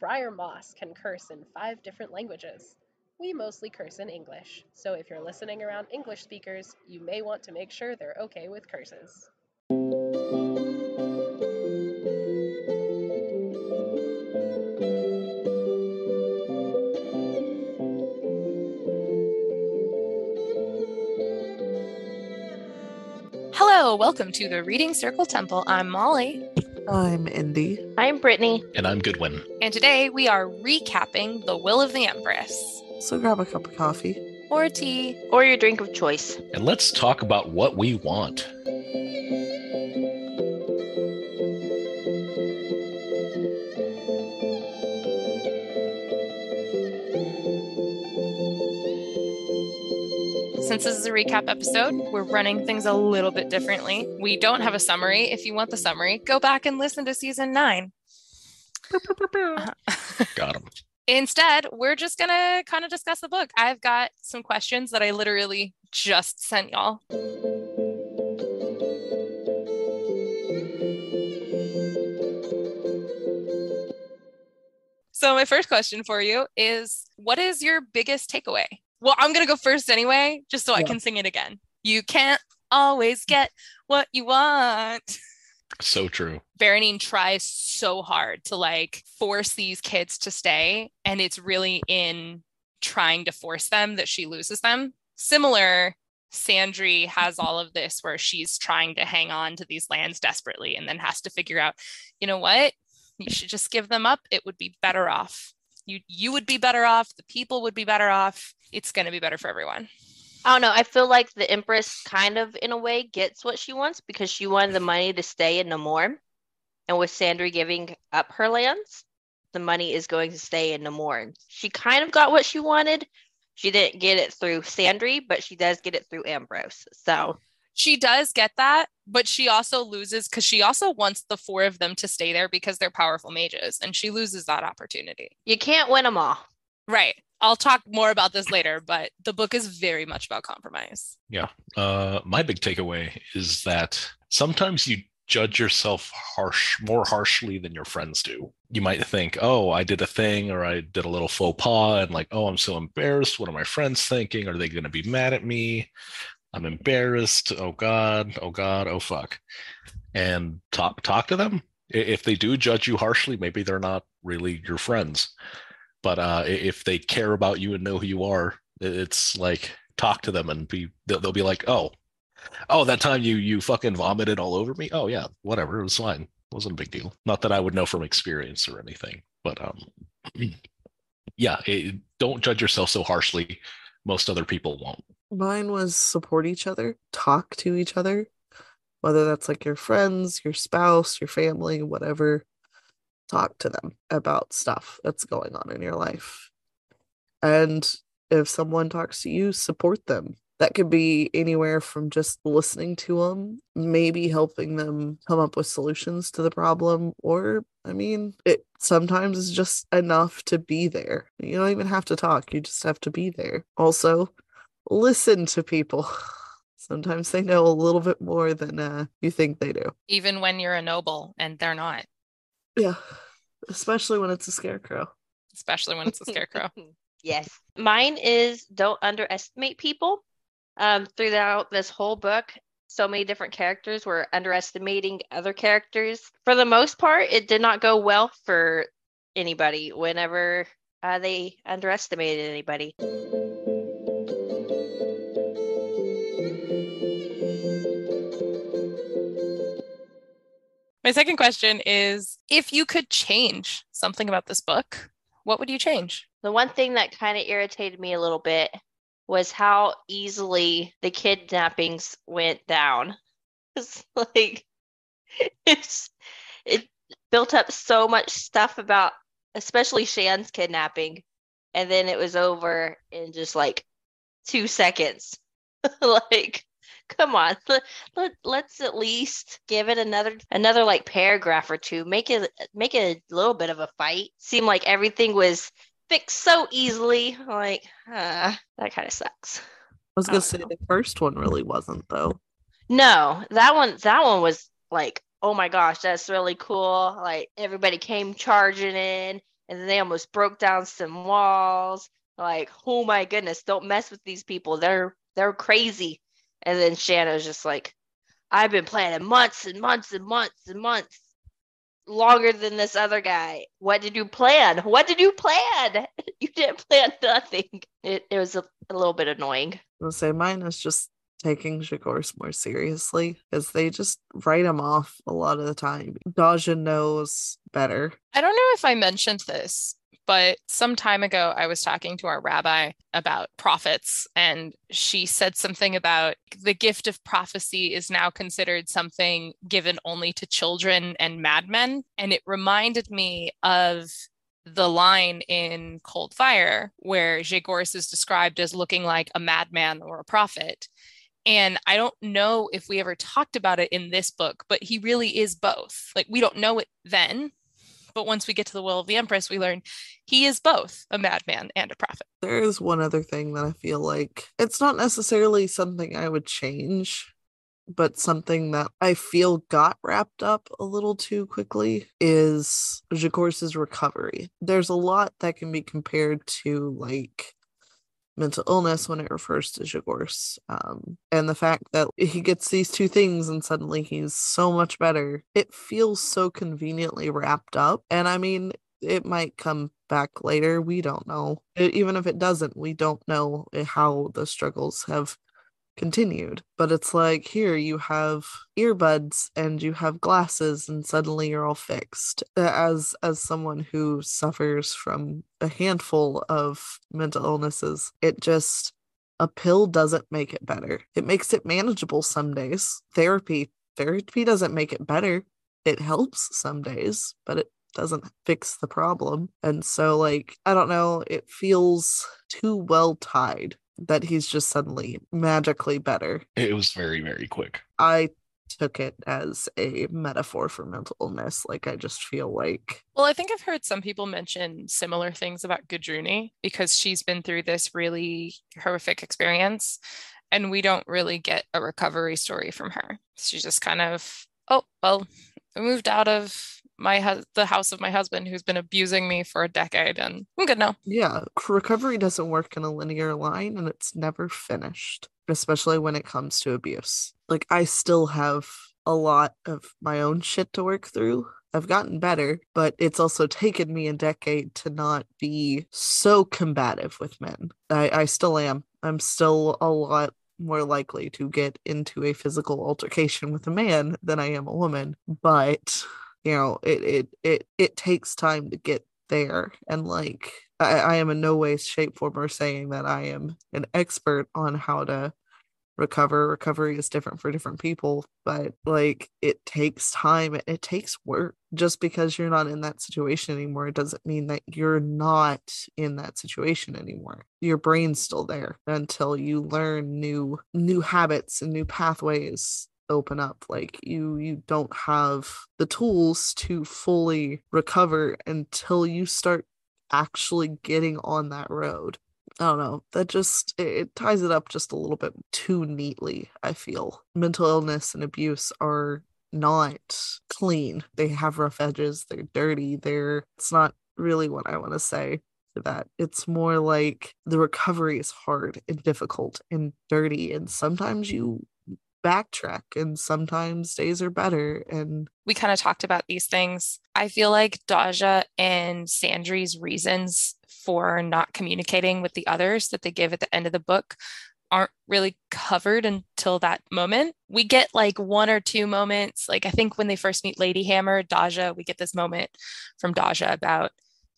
Briar Moss can curse in five different languages. We mostly curse in English, so if you're listening around English speakers, you may want to make sure they're okay with curses. Hello, welcome to the Reading Circle Temple. I'm Molly. I'm Indy. I'm Brittany. And I'm Goodwin. And today we are recapping The Will of the Empress. So grab a cup of coffee. Or tea. Or your drink of choice. And let's talk about what we want. Since this is a recap episode, we're running things a little bit differently. We don't have a summary. If you want the summary, go back and listen to season nine. Got him. Instead, we're just going to kind of discuss the book. I've got some questions that I literally just sent y'all. So, my first question for you is What is your biggest takeaway? Well, I'm going to go first anyway, just so yeah. I can sing it again. You can't always get what you want. So true. Berenene tries so hard to like force these kids to stay, and it's really in trying to force them that she loses them. Similar, Sandry has all of this where she's trying to hang on to these lands desperately and then has to figure out, you know what? You should just give them up. It would be better off. You you would be better off, the people would be better off. It's going to be better for everyone. I don't know. I feel like the Empress kind of, in a way, gets what she wants because she wanted the money to stay in Namorn. And with Sandry giving up her lands, the money is going to stay in Namorn. She kind of got what she wanted. She didn't get it through Sandry, but she does get it through Ambros. So she does get that, but she also loses because she also wants the four of them to stay there because they're powerful mages, and she loses that opportunity. You can't win them all. Right. I'll talk more about this later, but the book is very much about compromise. Yeah. Uh, my big takeaway is that sometimes you judge yourself harsh more harshly than your friends do. You might think, "Oh, I did a thing or I did a little faux pas and like, oh, I'm so embarrassed. What are my friends thinking? Are they going to be mad at me? I'm embarrassed. Oh god. Oh god. Oh fuck." And talk talk to them. If they do judge you harshly, maybe they're not really your friends but uh, if they care about you and know who you are, it's like talk to them and be they'll, they'll be like, oh, oh, that time you you fucking vomited all over me. Oh yeah, whatever, it was fine. It wasn't a big deal. Not that I would know from experience or anything, but um, yeah, it, don't judge yourself so harshly. Most other people won't. Mine was support each other, talk to each other, whether that's like your friends, your spouse, your family, whatever talk to them about stuff that's going on in your life. And if someone talks to you, support them. That could be anywhere from just listening to them, maybe helping them come up with solutions to the problem, or I mean, it sometimes is just enough to be there. You don't even have to talk, you just have to be there. Also, listen to people. Sometimes they know a little bit more than uh, you think they do. Even when you're a noble and they're not. Yeah. Especially when it's a scarecrow. Especially when it's a scarecrow. yes. Mine is don't underestimate people. Um, throughout this whole book, so many different characters were underestimating other characters. For the most part, it did not go well for anybody whenever uh, they underestimated anybody. My second question is if you could change something about this book, what would you change? The one thing that kind of irritated me a little bit was how easily the kidnappings went down. It's like it's it built up so much stuff about especially Shan's kidnapping and then it was over in just like 2 seconds. like come on let, let, let's at least give it another another like paragraph or two make it make it a little bit of a fight seem like everything was fixed so easily like uh, that kind of sucks i was gonna say know. the first one really wasn't though no that one that one was like oh my gosh that's really cool like everybody came charging in and they almost broke down some walls. Like, oh my goodness, don't mess with these people. They're they're crazy. And then Shanna's just like, I've been planning months and months and months and months longer than this other guy. What did you plan? What did you plan? You didn't plan nothing. It, it was a, a little bit annoying. I'll say mine is just taking Zhegorz more seriously as they just write him off a lot of the time. Daja knows better. I don't know if I mentioned this, but some time ago, I was talking to our rabbi about prophets, and she said something about the gift of prophecy is now considered something given only to children and madmen. And it reminded me of the line in Cold Fire where Zhegorz is described as looking like a madman or a prophet. And I don't know if we ever talked about it in this book, but he really is both. Like we don't know it then, but once we get to the will of the Empress, we learn he is both a madman and a prophet. There is one other thing that I feel like it's not necessarily something I would change but something that I feel got wrapped up a little too quickly is Zhegorz' recovery. There's a lot that can be compared to like mental illness when it refers to Zhegorz. Um, and the fact that he gets these two things and suddenly he's so much better. It feels so conveniently wrapped up. And I mean, it might come back later. We don't know. It, even if it doesn't, we don't know how the struggles have continued. But it's like here you have earbuds and you have glasses and suddenly you're all fixed. Uh, as as someone who suffers from a handful of mental illnesses, it just a pill doesn't make it better. It makes it manageable some days. Therapy therapy doesn't make it better. It helps some days, but it doesn't fix the problem. And so like I don't know, it feels too well tied that he's just suddenly magically better. It was very, very quick. I took it as a metaphor for mental illness. Like I just feel like Well, I think I've heard some people mention similar things about Gudruny because she's been through this really horrific experience and we don't really get a recovery story from her. She just kind of, oh, well, I moved out of my hu- the house of my husband who's been abusing me for a decade and I'm good now. Yeah, recovery doesn't work in a linear line and it's never finished, especially when it comes to abuse. Like I still have a lot of my own shit to work through. I've gotten better, but it's also taken me a decade to not be so combative with men. I, I still am. I'm still a lot more likely to get into a physical altercation with a man than I am a woman, but you know it it it, it takes time to get there. And like I, I am in no way shape form or saying that i am an expert on how to recover. Recovery is different for different people but like it takes time. It, it takes work. Just because you're not in that situation anymore it doesn't mean that you're not in that situation anymore. Your brain's still there until you learn new new habits and new pathways open up like you you don't have the tools to fully recover until you start actually getting on that road. I don't know that just it, it ties it up just a little bit too neatly i feel. Mental illness and abuse are not clean. They have rough edges they're dirty they're it's not really what i want to say to that. It's more like the recovery is hard and difficult and dirty and sometimes you backtrack and sometimes days are better and we kind of talked about these things. I feel like Daja and Sandry's reasons for not communicating with the others that they give at the end of the book aren't really covered until that moment. We get like one or two moments. Like I think when they first meet Lady Hammer, Daja, we get this moment from Daja about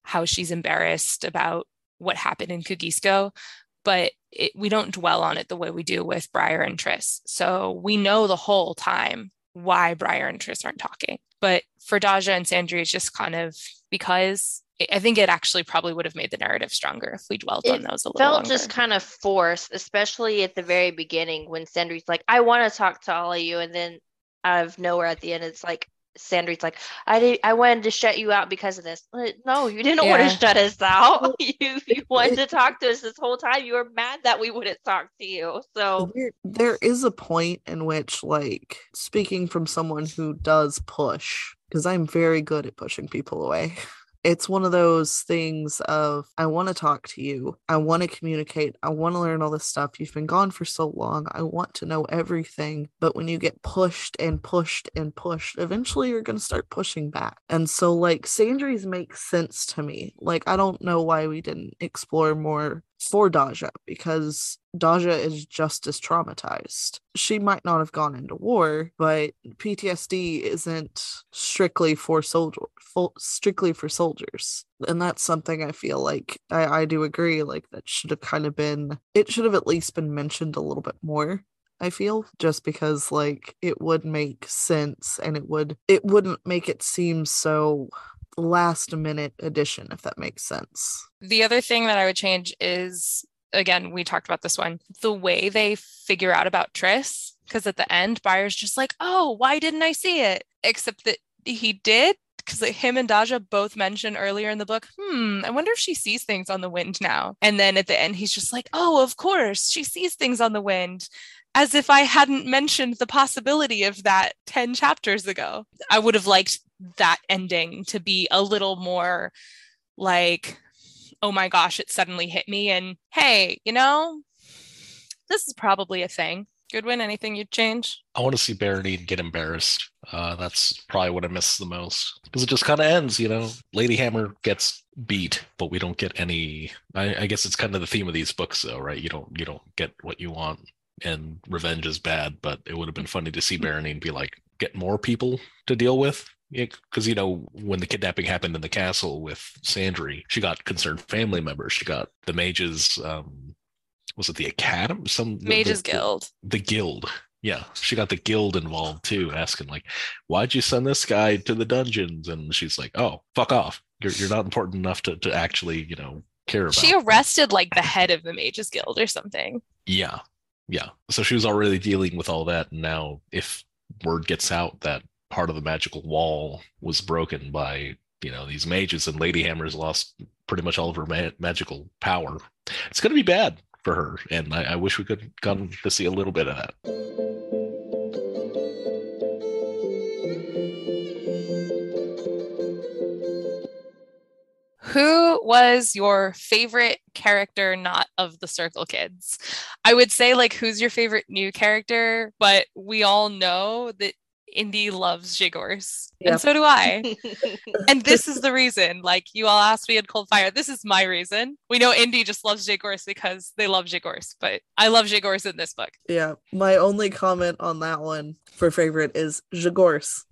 how she's embarrassed about what happened in Kugisko but it, we don't dwell on it the way we do with Briar and Tris. So we know the whole time why Briar and Tris aren't talking. But for Daja and Sandry, it's just kind of because I think it actually probably would have made the narrative stronger if we dwelt It on those a little it felt longer. just kind of forced, especially at the very beginning when Sandry's like, I want to talk to all of you. And then out of nowhere at the end, it's like, Sandry's like, I did, I wanted to shut you out because of this. Like, No, you didn't want to shut us out. you, you wanted to talk to us this whole time. You were mad that we wouldn't talk to you. So there, there is a point in which like speaking from someone who does push because i'm very good at pushing people away it's one of those things of I want to talk to you. I want to communicate. I want to learn all this stuff. You've been gone for so long. I want to know everything. But when you get pushed and pushed and pushed, eventually you're going to start pushing back. And so, like, Sandry's makes sense to me. Like, I don't know why we didn't explore more for Daja because Daja is just as traumatized. She might not have gone into war, but PTSD isn't strictly for soldier strictly for soldiers. And that's something I feel like I, I do agree, like that should have kind of been it should have at least been mentioned a little bit more. I feel just because like it would make sense and it would it wouldn't make it seem so last minute addition if that makes sense. The other thing that I would change is again, we talked about this one, the way they figure out about Tris. Because at the end, Briar's just like, oh, why didn't I see it? Except that he did. Because him and Daja both mentioned earlier in the book, hmm, I wonder if she sees things on the wind now. And then at the end, he's just like, oh, of course, she sees things on the wind as if I hadn't mentioned the possibility of that 10 chapters ago. I would have liked that ending to be a little more like, oh my gosh, it suddenly hit me. And hey, you know, this is probably a thing. Goodwin, anything you'd change? I want to see Berenene get embarrassed. Uh, that's probably what I miss the most because it just kind of ends, you know. Lady Hammer gets beat, but we don't get any. I, I guess it's kind of the theme of these books, though, right? You don't you don't get what you want, and revenge is bad. But it would have been funny to see Berenene be like, get more people to deal with because you know when the kidnapping happened in the castle with Sandry, she got concerned family members. She got the mages. Um, was it the academy? Some Mages the, Guild. The, the guild. Yeah, she got the guild involved too, asking like, "Why'd you send this guy to the dungeons?" And she's like, "Oh, fuck off! You're you're not important enough to to actually you know care about." She arrested like the head of the Mages Guild or something. Yeah, yeah. So she was already dealing with all that, and now if word gets out that part of the magical wall was broken by you know these mages and lady hammer's lost pretty much all of her ma- magical power it's going to be bad for her. And I, I wish we could come to see a little bit of that who was your favorite character not of the circle kids i would say like who's your favorite new character but we all know that Indy loves Zhegorz, yep. and so do I. and this is the reason. Like you all asked me in Cold Fire, this is my reason. We know Indy just loves Zhegorz because they love Zhegorz, but I love Zhegorz in this book. Yeah, my only comment on that one for favorite is Zhegorz,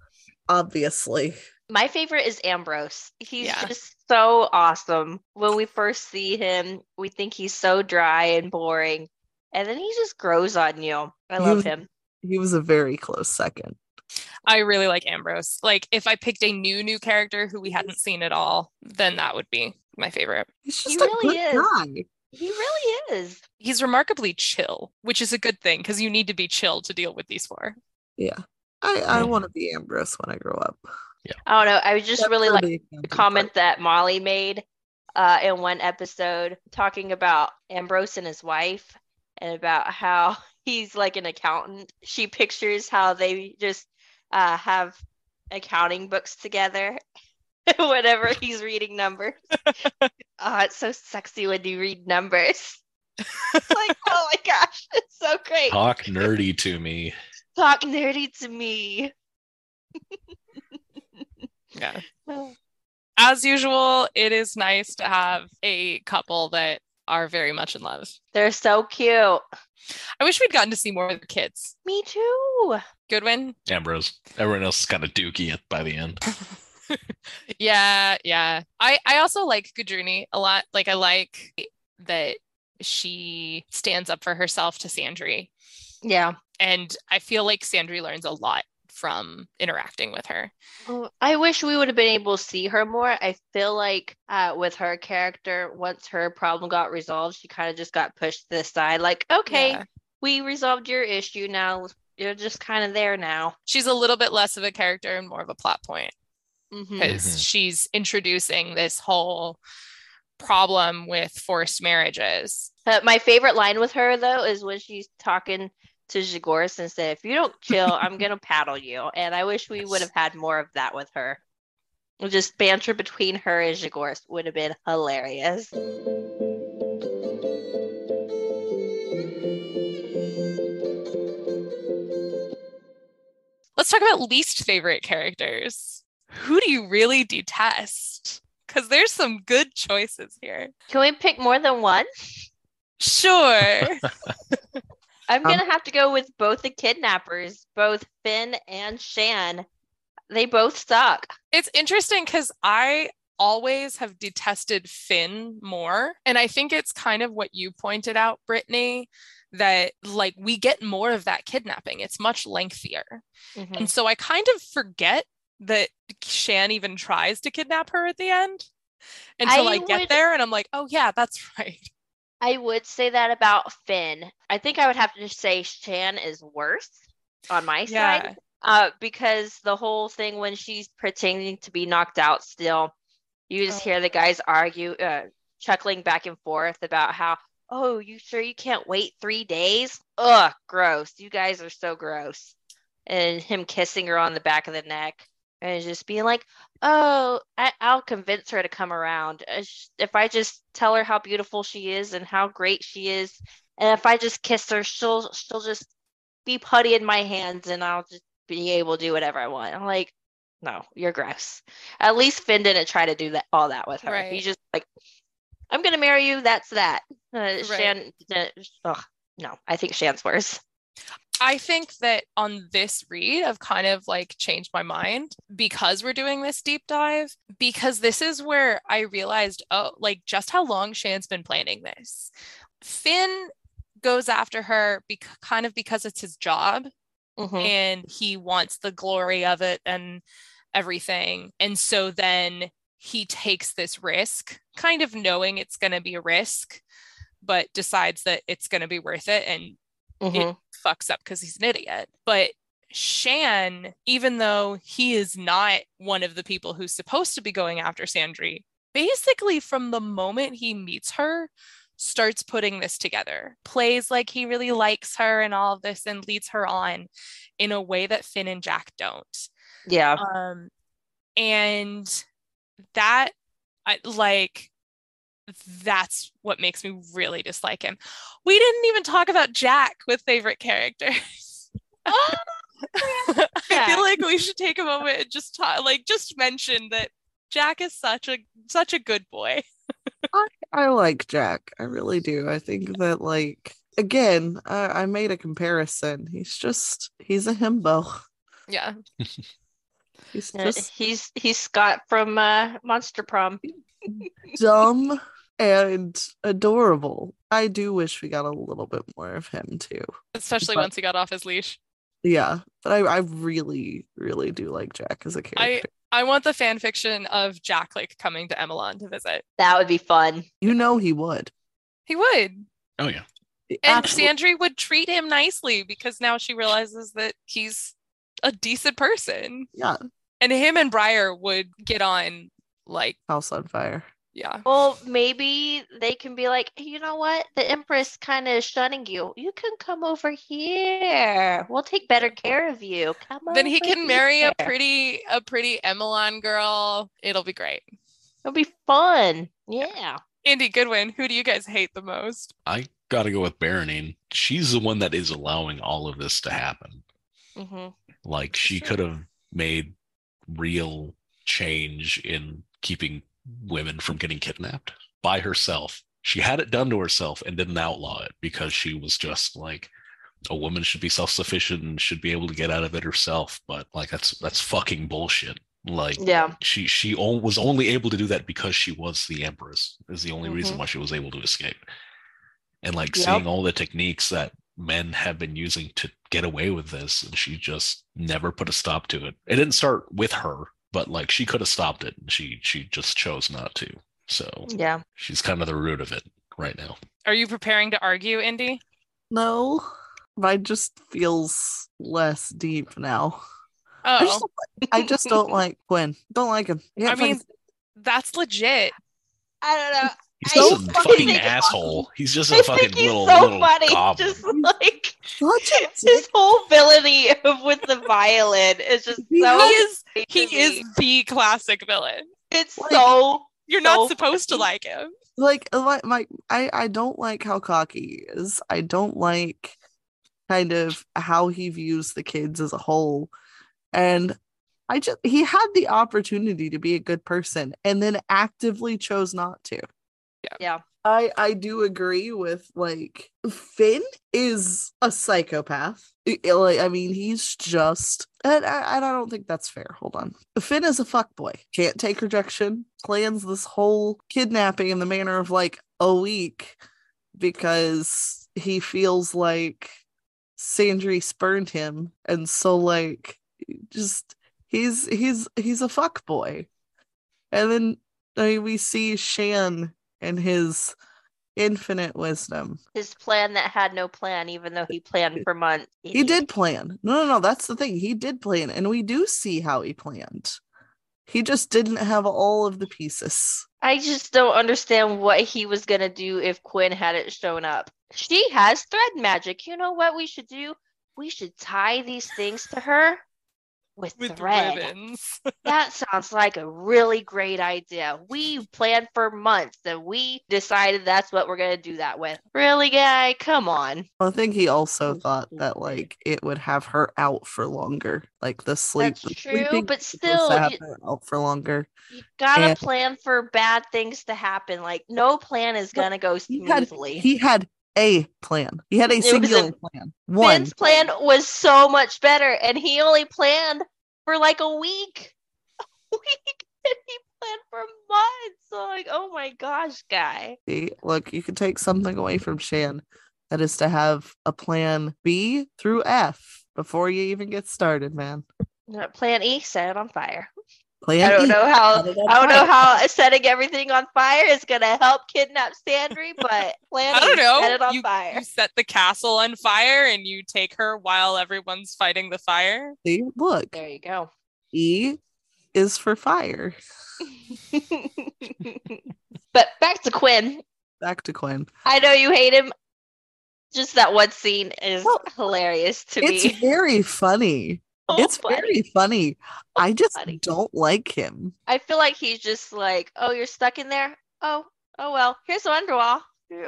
obviously. My favorite is Ambros. He's yeah. just so awesome. When we first see him, we think he's so dry and boring, and then he just grows on you. I love he, him. He was a very close second. I really like Ambros. Like if I picked a new new character who we hadn't seen at all, then that would be my favorite. He's just he a really good is. guy. He really is. He's remarkably chill, which is a good thing because you need to be chill to deal with these four. Yeah. I, I want to be Ambros when I grow up. Yeah. I don't know. I was just That's really like the comment part. that Molly made uh, in one episode talking about Ambros and his wife and about how he's like an accountant. She pictures how they just uh, have accounting books together whenever he's reading numbers. oh, it's so sexy when you read numbers. like, oh my gosh, it's so great. Talk nerdy to me. Talk nerdy to me. Yeah. As usual, it is nice to have a couple that are very much in love. They're so cute. I wish we'd gotten to see more of the kids. Me too. Goodwin. Ambros. Everyone else is kind of dookie by the end. yeah, yeah. I I also like Gudruny a lot. Like I like that she stands up for herself to Sandry. Yeah. And I feel like Sandry learns a lot from interacting with her. I wish we would have been able to see her more. I feel like uh, with her character, once her problem got resolved, she kind of just got pushed to the side. Like, okay, yeah. we resolved your issue. Now you're just kind of there now. She's a little bit less of a character and more of a plot point because mm-hmm. mm-hmm. she's introducing this whole problem with forced marriages. Uh, my favorite line with her though is when she's talking to Zhegorz and said, "If you don't chill, I'm gonna paddle you." And I wish we would have had more of that with her. Just banter between her and Zagor would have been hilarious. Let's talk about least favorite characters. Who do you really detest? Because there's some good choices here. Can we pick more than one? Sure. I'm Um, gonna have to go with both the kidnappers, both Finn and Shan. They both suck. it's interesting because I always have detested Finn more. And I think it's kind of what you pointed out, Brittany, that like we get more of that kidnapping. It's much lengthier. Mhm. And so I kind of forget that Shan even tries to kidnap her at the end until I, I get would- there and I'm like, oh yeah, that's right. I would say that about Finn. I think I would have to say Shan is worse on my Yeah. side. Uh, because the whole thing when she's pretending to be knocked out still, you just Oh. hear the guys argue, uh, chuckling back and forth about how, oh, you sure you can't wait three days? Ugh, gross. You guys are so gross. And him kissing her on the back of the neck and just being like, oh, I- I'll convince her to come around. Uh, If I just tell her how beautiful she is and how great she is, and if I just kiss her, she'll she'll just be putty in my hands, and I'll just be able to do whatever I want. I'm like, no, you're gross. At least Finn didn't try to do that all that with her. Right. He's just like, I'm gonna marry you. That's that. Uh, Right. Shan, uh, no, I think Shan's worse. I think that on this read, I've kind of like changed my mind because we're doing this deep dive, because this is where I realized, oh, like just how long Shan's been planning this. Finn goes after her bec- kind of because it's his job Mhm. and he wants the glory of it and everything. And so then he takes this risk, kind of knowing it's going to be a risk, but decides that it's going to be worth it and Mhm. fucks up because he's an idiot. But Shan, even though he is not one of the people who's supposed to be going after Sandry, basically from the moment he meets her, starts putting this together, plays like he really likes her and all of this, and leads her on in a way that Finn and Jack don't. Yeah. Um, and that, I like, that's what makes me really dislike him. We didn't even talk about Jack with favorite characters. I feel like we should take a moment and just talk, like, just mention that Jack is such a such a good boy. I like Jack. I really do. I think that like again, I, I made a comparison. He's just he's a himbo. Yeah, He's Uh, just he's he's Scott from uh, Monster Prom. dumb and adorable. I do wish we got a little bit more of him too. especially But- once he got off his leash. Yeah, but I, I really, really do like Jack as a character. I I want the fan fiction of Jack like coming to Emelan to visit. That would be fun. You know he would. He would. Oh yeah. And Absolutely. Sandry would treat him nicely because now she realizes that he's a decent person. Yeah, And him and Briar would get on like, House on Fire. Yeah. Well, maybe they can be like, you know what? The Empress kind of shunning you. You can come over here. We'll take better care of you. Come Then he over can marry a pretty a pretty Emelan girl. It'll be great. It'll be fun. Yeah. Andy Goodwin, who do you guys hate the most? I gotta go with Berenene. She's the one that is allowing all of this to happen. hmm Like she Sure. could have made real change in keeping women from getting kidnapped by herself. She had it done to herself and didn't outlaw it because she was just like a woman should be self-sufficient and should be able to get out of it herself. But like that's that's fucking bullshit. Like Yeah. she she o- was only able to do that because she was the empress is the only reason Mhm. why she was able to escape and like Yep. seeing all the techniques that men have been using to get away with this and she just never put a stop to it it didn't start with her but like she could have stopped it she she just chose not to so Yeah. she's kind of the root of it right now Are you preparing to argue, Indy? No, mine just feels less deep now. I just, Oh, I just don't like Quinn. Don't like him. I mean, that's legit. I don't know. He's I just a fucking it's- asshole. He's just a I fucking think he's little so little funny. goblin. Just like Such his whole villainy of with the violin is just He so. he is he is the classic villain. It's Like- so. You're not So supposed to like him. like like my I I don't like how cocky he is. I don't like kind of how he views the kids as a whole. And I just he had the opportunity to be a good person and then actively chose not to. Yeah. I I do agree with like Finn is a psychopath. I- I- Like I mean, he's just and I, I don't think that's fair. Hold on. Finn is a fuck boy. Can't take rejection. Plans this whole kidnapping in the manner of like a week because he feels like Sandry spurned him, and so like just he's he's he's a fuck boy. And then I mean, we see Shan and his infinite wisdom. His plan that had no plan, even though he planned for months. He did plan. No, no, no. That's the thing. He did plan, and we do see how he planned. He just didn't have all of the pieces. I just don't understand what he was gonna do if Quinn hadn't shown up. She has thread magic. You know what we should do? We should tie these things to her with, With thread. ribbons. That sounds like a really great idea. We planned for months and we decided that's what we're gonna do that with. Really, guy? Come on. I think he also thought that like it would have her out for longer, like the sleep. That's true, sleeping but still, have you- her out for longer. You gotta And- plan for bad things to happen. Like no plan is gonna go He had smoothly. he had a plan. He had a was a- plan. One. Finn's plan was so much better, and he only planned for like a week. A week, and he planned for months. So like, oh my gosh, guy. See, look, you can take something away from Shan. That is to have a plan B through F before you even get started, man. Plan E set it on fire. Plan I don't E, know how. set it on I don't know how setting everything on fire is gonna help kidnap Sandry, but Plan I don't E know. set it on you, fire. you set the castle on fire and you take her while everyone's fighting the fire. See, look, There you go. E is for fire. but back to Quinn. Back to Quinn. I know you hate him. Just that one scene is Well, hilarious to It's me. It's very funny. So oh it's funny. very funny. Oh I just funny. don't like him. I feel like he's just like, oh, you're stuck in there. Oh, oh well. Here's the draw.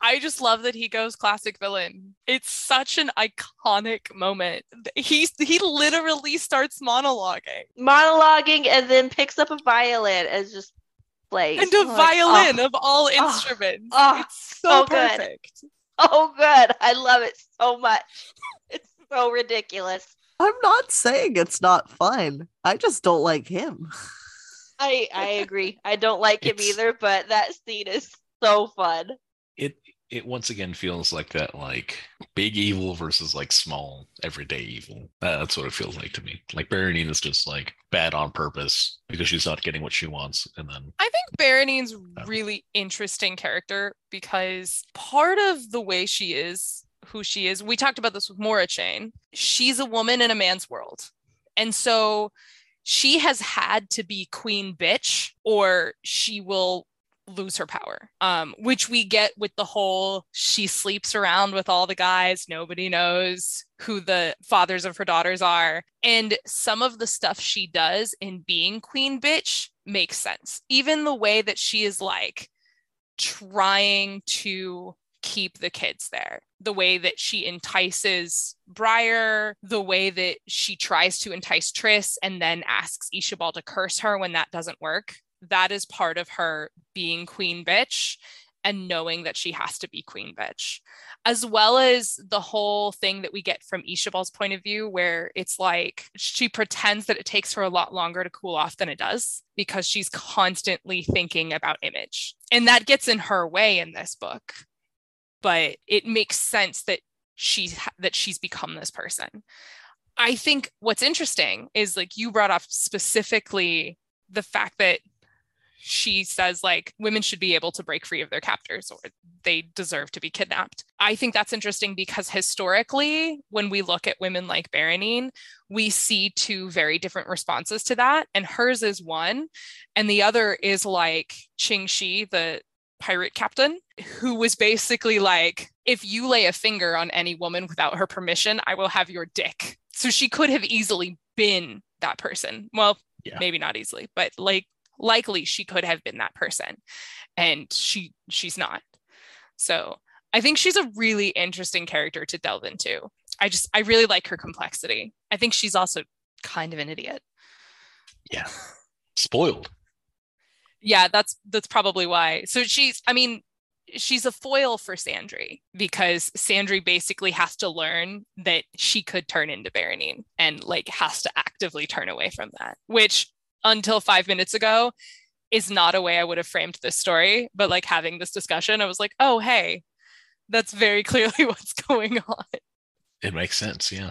I just love that he goes classic villain. It's such an iconic moment. He's he literally starts monologuing. Monologuing and then picks up a violin and just plays. And a oh I'm like, violin oh, of all ah. Ah. Ah. oh, instruments. oh, it's so, so good. perfect. oh, good. I love it so much. It's so ridiculous. I'm not saying it's not fun. I just don't like him. I I agree. I don't like him It's- either, but that scene is so fun. It it once again feels like that like big evil versus like small everyday evil. Uh, That's what it feels like to me. Like Berenene is just like bad on purpose because she's not getting what she wants, and then I think Berenene's really interesting character because part of the way she is who she is, we talked about this with Mora Chain. She's a woman in a man's world. And so she has had to be queen bitch or she will lose her power um which we get with the whole she sleeps around with all the guys nobody knows who the fathers of her daughters are and some of the stuff she does in being queen bitch makes sense even the way that she is like trying to keep the kids there the way that she entices Briar, the way that she tries to entice Tris and then asks Ishabal to curse her when that doesn't work. That is part of her being queen bitch and knowing that she has to be queen bitch, as well as the whole thing that we get from Ishabal's point of view, where it's like she pretends that it takes her a lot longer to cool off than it does because she's constantly thinking about image. And that gets in her way in this book but it makes sense that she's that she's become this person. I think what's interesting is like you brought up specifically the fact that she says like women should be able to break free of their captors or they deserve to be kidnapped. I think that's interesting because historically when we look at women like Berenene, we see two very different responses to that. And hers is one, and the other is like Ching Shih, the pirate captain, who was basically like, if you lay a finger on any woman without her permission, I will have your dick. So she could have easily been that person. Well, Yeah. maybe not easily, but like likely she could have been that person. And she she's not. So I think she's a really interesting character to delve into. I just I really like her complexity. I think she's also kind of an idiot. Yeah. Spoiled. Yeah, that's that's probably why. So she's I mean, she's a foil for Sandry because Sandry basically has to learn that she could turn into Berenene and like has to actively turn away from that, which until 5 minutes ago is not a way I would have framed this story, but like having this discussion, I was like, "Oh, hey, that's very clearly what's going on." It makes sense. Yeah.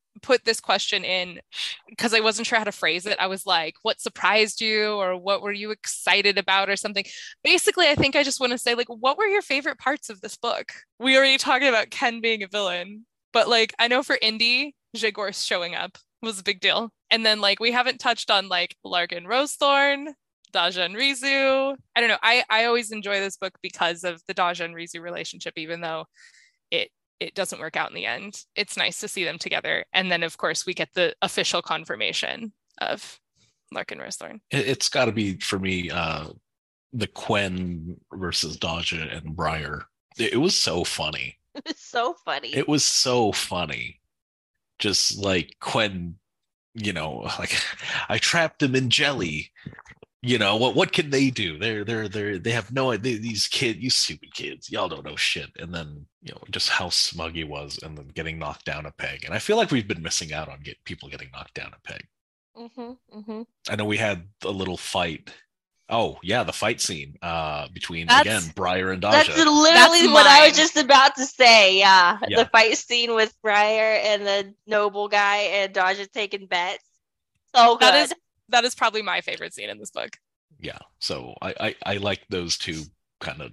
put this question in because I wasn't sure how to phrase it. I was like, what surprised you or what were you excited about or something? Basically, I think I just want to say, like, what were your favorite parts of this book? We already talked about Ken being a villain, but like, I know for Indy, Zhegorz's showing up was a big deal. And then like we haven't touched on like Larkin Rosethorn, Daja and Rizu. I don't know. I, I always enjoy this book because of the Daja and Rizu relationship, even though it it doesn't work out in the end. It's nice to see them together. And then of course we get the official confirmation of Larkin Rosethorn. It, it's got to be for me uh, the Quen versus Daja and Briar. It, it was so funny. It's so funny. It was so funny. Just like Quen, you know, like I trapped him in jelly. You know what? What can they do? They're they're they're they have no idea. These kids, you stupid kids, y'all don't know shit. And then you know just how smug he was, and then getting knocked down a peg. And I feel like we've been missing out on get people getting knocked down a peg. hmm hmm I know we had a little fight. Oh yeah, the fight scene uh between That's- again Briar and Daja. That's literally That's what I was just about to say. Yeah. Yeah. The fight scene with Briar and the noble guy and Dodger taking bets. So good. That is that is probably my favorite scene in this book. yeah so i i, I like those two kind of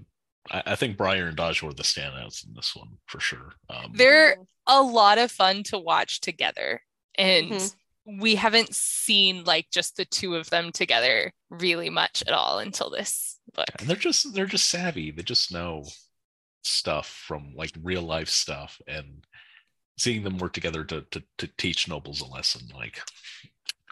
I, I think briar and dodge were the standouts in this one for sure um They're a lot of fun to watch together. And Mhm. we haven't seen like just the two of them together really much at all until this book. and they're just they're just savvy they just know stuff from like real life stuff and seeing them work together to to, to teach nobles a lesson like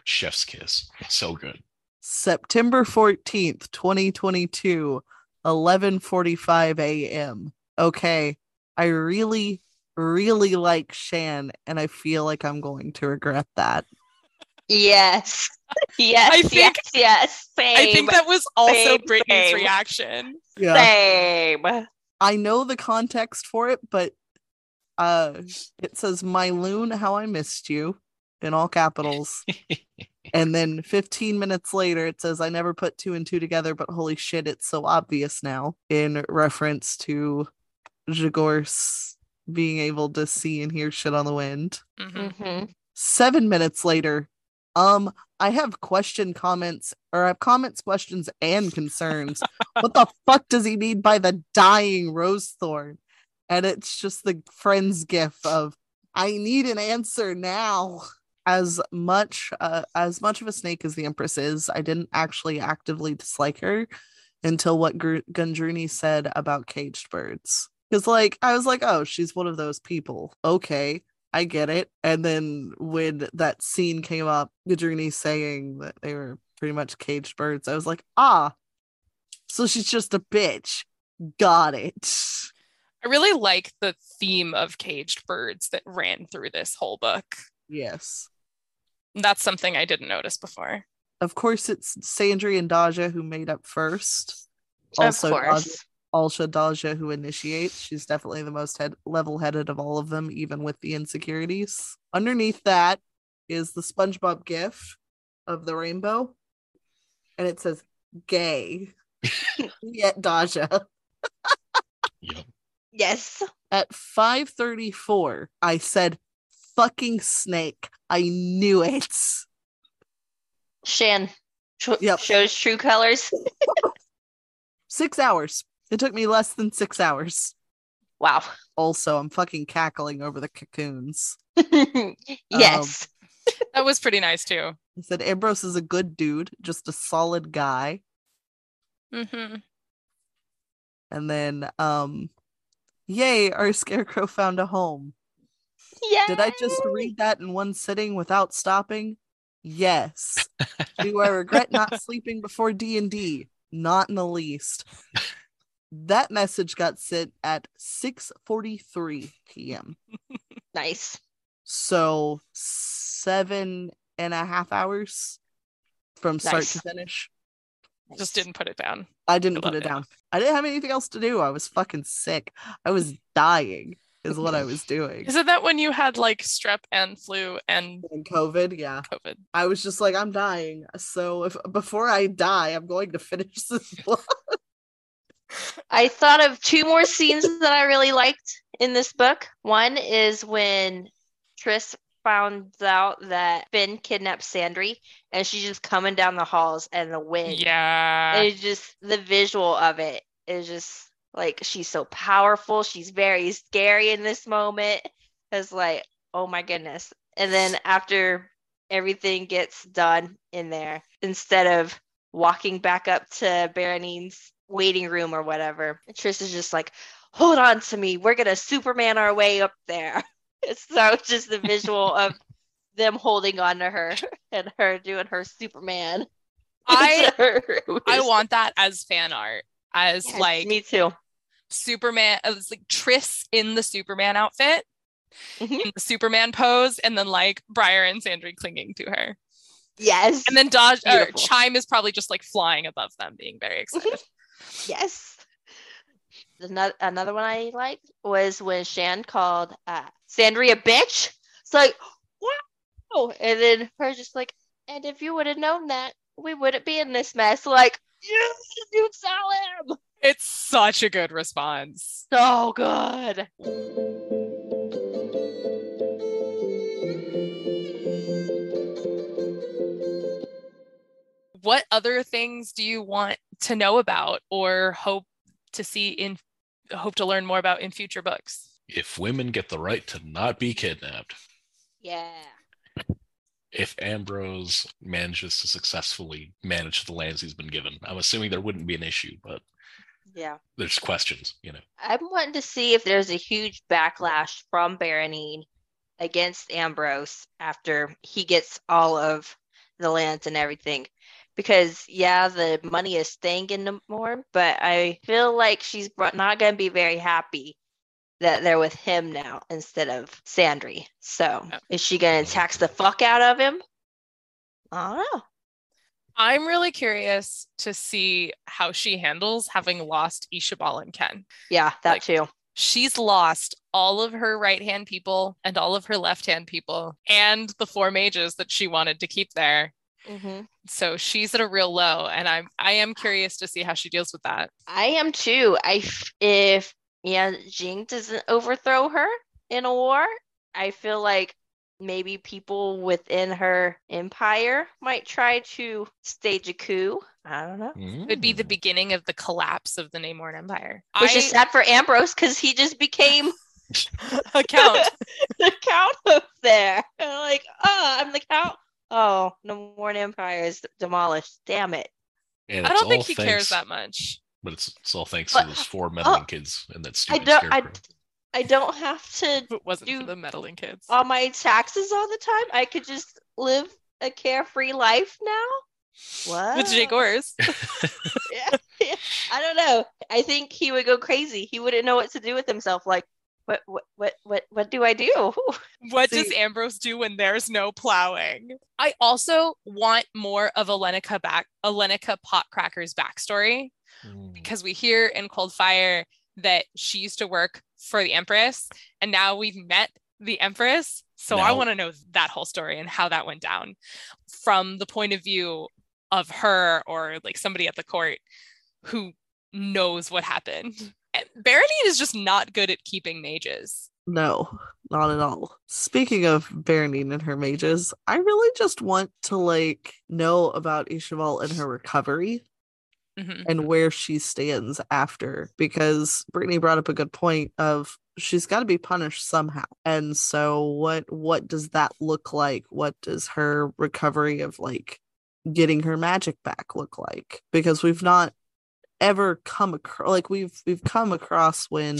chef's kiss so good September 14th, 2022, 11:45 a.m. Okay, I really really like Shan and I feel like I'm going to regret that. Yes. Yes. I think- yes. Yes. Same. I think that was also Same, Brittany's same. reaction. Yeah. Same. I know the context for it, but uh it says my loon how I missed you in all capitals. and then 15 minutes later it says I never put two and two together, but holy shit, it's so obvious now in reference to Zhegorz being able to see and hear shit on the wind. Mhm. hmm Seven minutes later, um, I have question comments or I have comments, questions, and concerns. what the fuck does he mean by the dying Rosethorn? And it's just the friend's gif of I need an answer now. As much uh, as much of a snake as the Empress is, I didn't actually actively dislike her until what Gr- Gundruni said about caged birds. Because like I was like, oh, she's one of those people. Okay, I get it. And then when that scene came up, Gundruni saying that they were pretty much caged birds, I was like, ah, so she's just a bitch. Got it. I really like the theme of caged birds that ran through this whole book. Yes. That's something I didn't notice before. Of course, it's Sandry and Daja who made up first. of Also, Daja, course. Alsha Daja who initiates. She's definitely the most head- level-headed of all of them, even with the insecurities. Underneath that is the SpongeBob gif of the rainbow, and it says "gay." Yet Daja. Yep. Yes. At 5:34, I said, "Fucking snake." I knew it. Shan tr- Yep. shows true colors. Six hours. It took me less than six hours. Wow. Also, I'm fucking cackling over the cocoons. yes. That was pretty nice too. I said Ambros is a good dude, just a solid guy. hmm And then, um, yay, our scarecrow found a home. Yeah. Did I just read that in one sitting without stopping? Yes. Do I regret not sleeping before D and D? Not in the least. That message got sent at 6:43 p.m. Nice. So seven and a half hours from start to finish. Just didn't put it down. I didn't I put it it. down. I didn't have anything else to do. I was fucking sick. I was dying, is what I was doing. Isn't that when you had like strep and flu and And COVID, yeah. COVID? I was just like, I'm dying. So if before I die, I'm going to finish this book. I thought of two more scenes that I really liked in this book. One is when Tris found out that Finn kidnapped Sandry and she's just coming down the halls and the wind. Yeah. It's just the visual of it is just like she's so powerful. She's very scary in this moment. It's like, oh my goodness. And then after everything gets done in there, instead of walking back up to Berenene's waiting room or whatever, Tris is just like, hold on to me. We're gonna Superman our way up there. so it's just the visual of them holding on to her and her doing her Superman. I It I want that as fan art. As Yes, like me too. Superman it was like Tris in the Superman outfit, Mhm. in the Superman pose, and then like Briar and Sandry clinging to her. Yes. And then Daja or Chime is probably just like flying above them, being very excited. yes. Another another one I liked was when Shan called uh, Sandry a bitch. It's like, wow. And then her just like, and if you would have known that, we wouldn't be in this mess. Like, yes, you tell him. It's such a good response. So good. What other things do you want to know about or hope to see in hope to learn more about in future books? If women get the right to not be kidnapped, Yeah. if Ambros manages to successfully manage the lands he's been given, I'm assuming there wouldn't be an issue, but Yeah. there's questions, you know. I'm wanting to see if there's a huge backlash from Berenene against Ambros after he gets all of the lands and everything. Because yeah, the money is staying in the more, but I feel like she's not going to be very happy that they're with him now instead of Sandry. So is she going to tax the fuck out of him? I don't know. I'm really curious to see how she handles having lost Ishabal and Ken. Yeah, that Like- too. She's lost all of her right hand people and all of her left hand people and the four mages that she wanted to keep there. hmm So she's at a real low, and I'm I am curious to see how she deals with that. I am too. I f- if yeah, Jing doesn't overthrow her in a war, I feel like maybe people within her empire might try to stage a coup. I don't know. It would be the Mm. beginning of the collapse of the Namorn Empire. Which I, is sad for Ambros because he just became A count. the count up there. And I'm like, oh, I'm the count. Oh, no Empire is demolished. Damn it. And I don't think he thanks- cares that much. But it's, it's all thanks But- to those four meddling oh, kids and that I stupid don't scarecrow. I don't have to If it wasn't for Do- the meddling kids. all my taxes all the time. I could just live a carefree life now. What? With Zhegorz. yeah, yeah. I don't know. I think he would go crazy. He wouldn't know what to do with himself. Like, what, what, what, what, what do I do? What does Ambros do when there's no plowing? I also want more of Elenica back Elenica Potcracker's backstory Mm. because we hear in Cold Fire that she used to work for the Empress and now we've met the Empress. So I want to know that whole story and how that went down from the point of view of her or like somebody at the court who knows what happened. Eh, and Berenene is just not good at keeping mages. No, not at all. Speaking of Berenene and her mages, I really just want to like know about Ishabal and her recovery Mhm. and where she stands after because Brittany brought up a good point of she's got to be punished somehow. And so what what does that look like? What does her recovery of like getting her magic back look like? Because we've not ever come across like we've we've come across when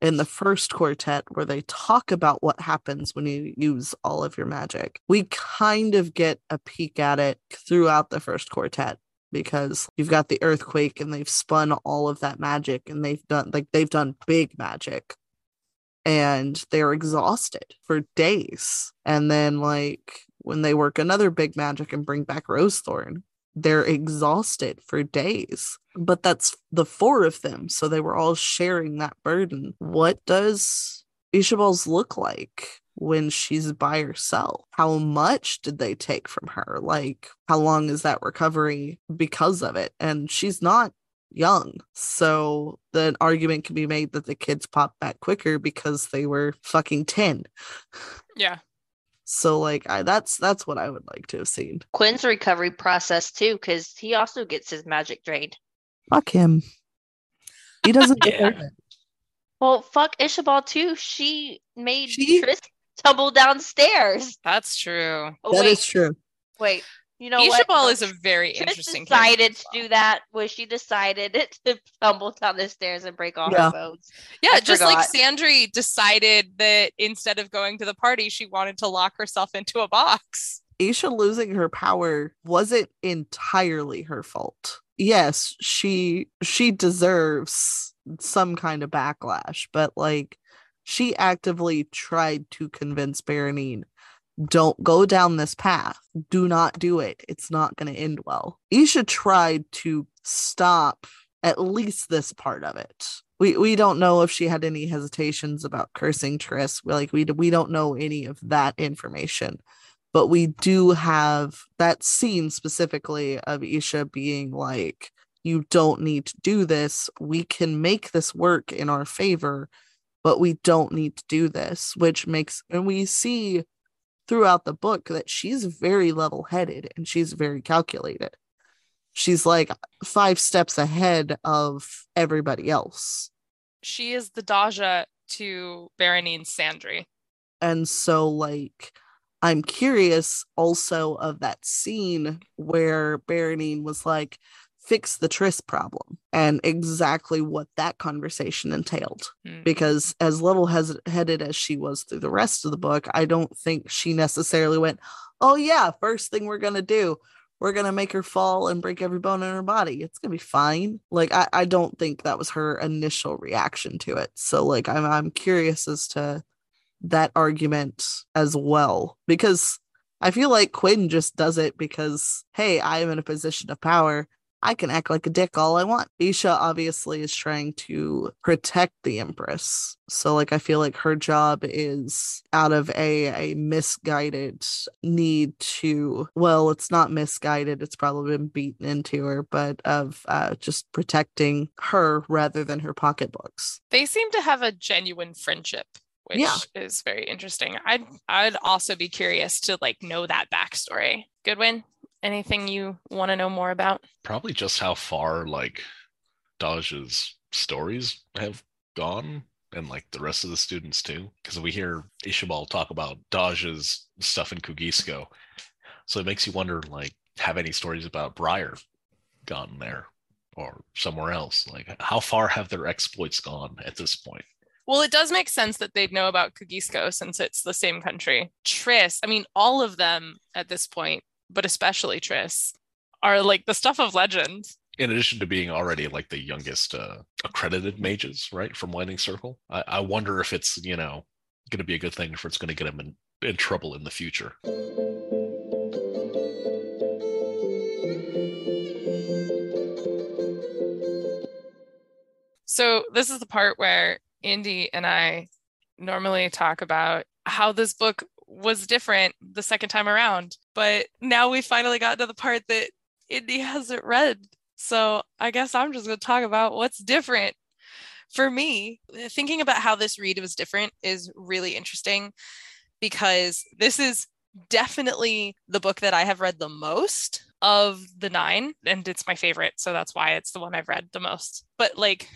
in the first quartet where they talk about what happens when you use all of your magic. We kind of get a peek at it throughout the first quartet because you've got the earthquake and they've spun all of that magic and they've done like they've done big magic. And they're exhausted for days. And then like when they work another big magic and bring back rosethorn they're exhausted for days. But that's the four of them so they were all sharing that burden. What does ishabal's look like when she's by herself how much did they take from her like how long is that recovery because of it and she's not young so the argument can be made that the kids popped back quicker because they were fucking 10 Yeah. so like I, that's that's what i would like to have seen Quinn's recovery process too, because he also gets his magic drained. fuck him he doesn't Yeah. it Well, fuck Ishabal too. She made She- Tris tumble downstairs. That's true. Oh, That is wait, true wait. You know what? Ishabal No, is a very Tris interesting character decided to well. do that. Was she decided to tumble down the stairs and break all Yeah. her bones? Yeah, I just like forgot. Sandry decided that instead of going to the party, she wanted to lock herself into a box. Isha losing her power wasn't entirely her fault. Yes, she she deserves some kind of backlash, but like she actively tried to convince Berenene, don't go down this path. Do not do it. It's not going to end well. Isha tried to stop at least this part of it. We we don't know if she had any hesitations about cursing Tris. We like we we don't know any of that information but we do have that scene specifically of Isha being like, You don't need to do this. We can make this work in our favor, but we don't need to do this, which makes, and we see throughout the book that she's very level headed and she's very calculated. She's like five steps ahead of everybody else. She is the Daja to Berenene's Sandry. And so, like, I'm curious also of that scene where Berenene was like, fix the Tris problem and exactly what that conversation entailed. Hmm. Because as level headed as she was through the rest of the book, I don't think she necessarily went, oh, yeah, first thing we're going to do. We're gonna make her fall and break every bone in her body. It's gonna be fine. Like I, I don't think that was her initial reaction to it. So like I'm I'm curious as to that argument as well because I feel like Quinn just does it because hey, I am in a position of power. I can act like a dick all I want. Isha obviously is trying to protect the Empress. So like I feel like her job is out of a a misguided need to well, it's not misguided, it's probably been beaten into her, but of uh just protecting her rather than her pocketbooks. They seem to have a genuine friendship, which Yeah. is very interesting. I'd I'd also be curious to like know that backstory. Goodwin, anything you want to know more about? Probably just how far like Daja's stories have gone. and like the rest of the students too, because we hear Ishabal talk about Daj's stuff in Kugisko. So it makes you wonder, like, have any stories about Briar gotten there or somewhere else? Like, how far have their exploits gone at this point? Well, it does make sense that they'd know about Kugisko since it's the same country. Tris, I mean, all of them at this point, but especially Tris, are like the stuff of legend. In addition to being already like the youngest uh, accredited mages, right, from Winding Circle, I, I wonder if it's, you know, going to be a good thing if it's going to get them in, in trouble in the future. So, this is the part where Indy and I normally talk about how this book was different the second time around. But now we finally got to the part that Indy hasn't read. So I guess I'm just going to talk about what's different for me. Thinking about how this read was different is really interesting because this is definitely the book that I have read the most of the nine, and it's my favorite. So that's why it's the one I've read the most. But like,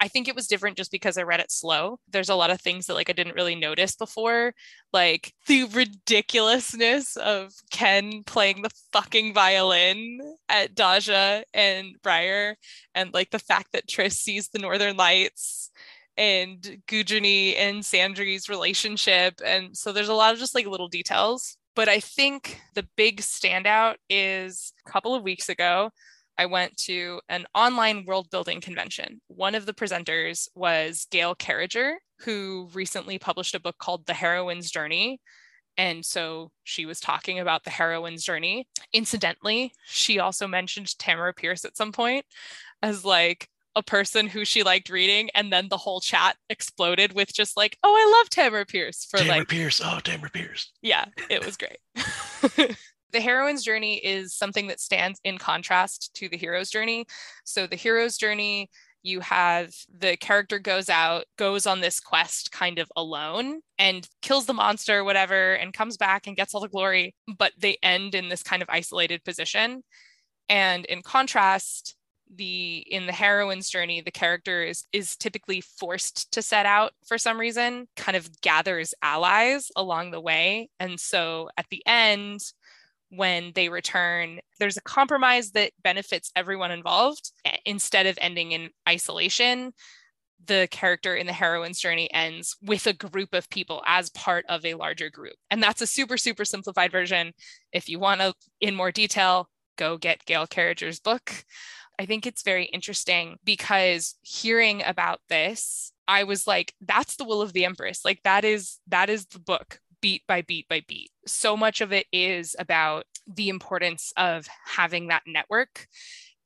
I think it was different just because I read it slow. There's a lot of things that like I didn't really notice before, like the ridiculousness of Ken playing the fucking violin at Daja and Briar, and like the fact that Tris sees the Northern Lights and Gudruny and Sandry's relationship. And so there's a lot of just like little details. But I think the big standout is a couple of weeks ago, I went to an online world building convention. One of the presenters was Gail Carriger, who recently published a book called The Heroine's Journey. And so she was talking about the heroine's journey. Incidentally, she also mentioned Tamora Pierce at some point as like a person who she liked reading. And then the whole chat exploded with just like, oh, I love Tamora Pierce for Tamora like, Pierce. Oh, Tamora Pierce. yeah, it was great. the heroine's journey is something that stands in contrast to the hero's journey. So the hero's journey, you have the character goes out, goes on this quest kind of alone and kills the monster, whatever, and comes back and gets all the glory, but they end in this kind of isolated position. And in contrast, the in the heroine's journey the character is is typically forced to set out for some reason kind of gathers allies along the way and so at the end when they return there's a compromise that benefits everyone involved eh, instead of ending in isolation. The character in the heroine's journey ends with a group of people as part of a larger group. And that's a super super simplified version. If you want to in more detail go get gail carriger's book. I think it's very interesting because hearing about this, I was like, that's the will of the Empress. Like that is that is the book beat by beat by beat. So much of it is about the importance of having that network.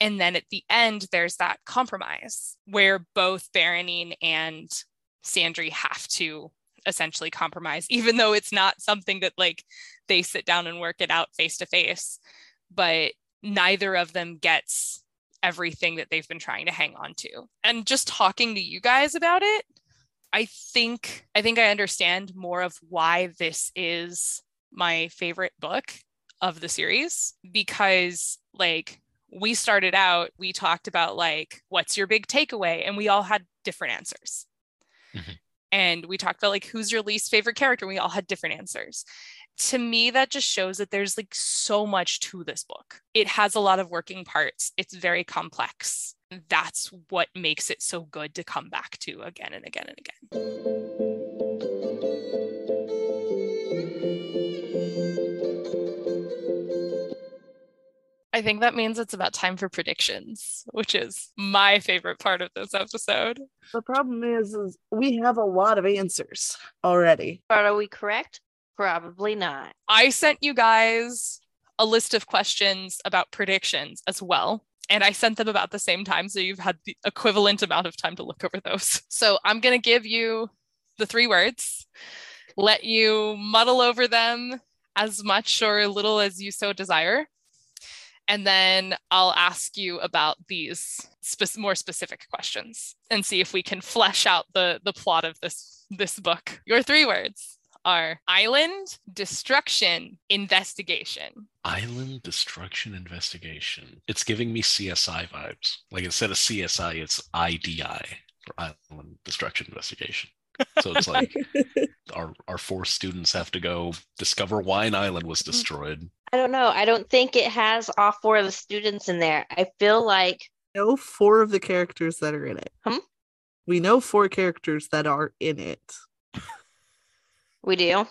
And then at the end, there's that compromise where both Berenene and Sandry have to essentially compromise, even though it's not something that like they sit down and work it out face to face. But neither of them gets everything that they've been trying to hang on to. And just talking to you guys about it, I think I think I understand more of why this is my favorite book of the series because like we started out we talked about like what's your big takeaway? And we all had different answers. Mm-hmm. And we talked about like who's your least favorite character? And we all had different answers. To me that just shows that there's like so much to this book. It has a lot of working parts. It's very complex that's what makes it so good to come back to again and again and again I think that means it's about time for predictions, which is my favorite part of this episode. The problem is, is we have a lot of answers already. But are we correct? Probably not. I sent you guys a list of questions about predictions as well. And I sent them about the same time. So you've had the equivalent amount of time to look over those. So I'm going to give you the three words, let you muddle over them as much or a little as you so desire. And then I'll ask you about these spe- more specific questions and see if we can flesh out the, the plot of this, this book. Your three words are island destruction investigation. Island destruction investigation. It's giving me CSI vibes. Like instead of CSI, it's IDI, for island destruction investigation. So it's like our our four students have to go discover why an island was destroyed. I don't know. I don't think it has all four of the students in there. I feel like know four of the characters that are in it. Hmm? We know four characters that are in it. we do.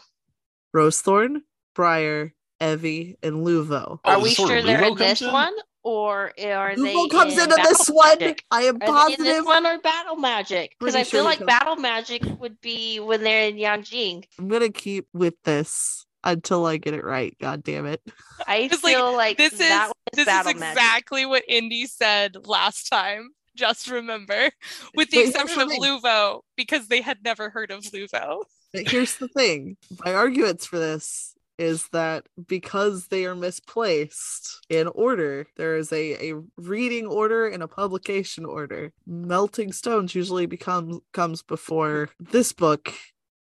Rosethorn, Briar, Evvy, and Luvo. Oh, Are is we sure they're Luvo in this in? one, or are they? Comes in into this Battle one. Magic? I am Are they in this positive. one or Battle Magic? Because I sure feel he like comes- Battle Magic would be when they're in Yanjing. I'm gonna keep with this until I get it right. God damn it. I It's like, feel like, this is is this is Battle Magic. exactly what Indy said last time. Just remember, with the But exception of thing. Luvo, because they had never heard of Luvo. But here's the thing my arguments for this is that because they are misplaced in order, there is a, a reading order and a publication order. Melting Stones usually becomes comes before this book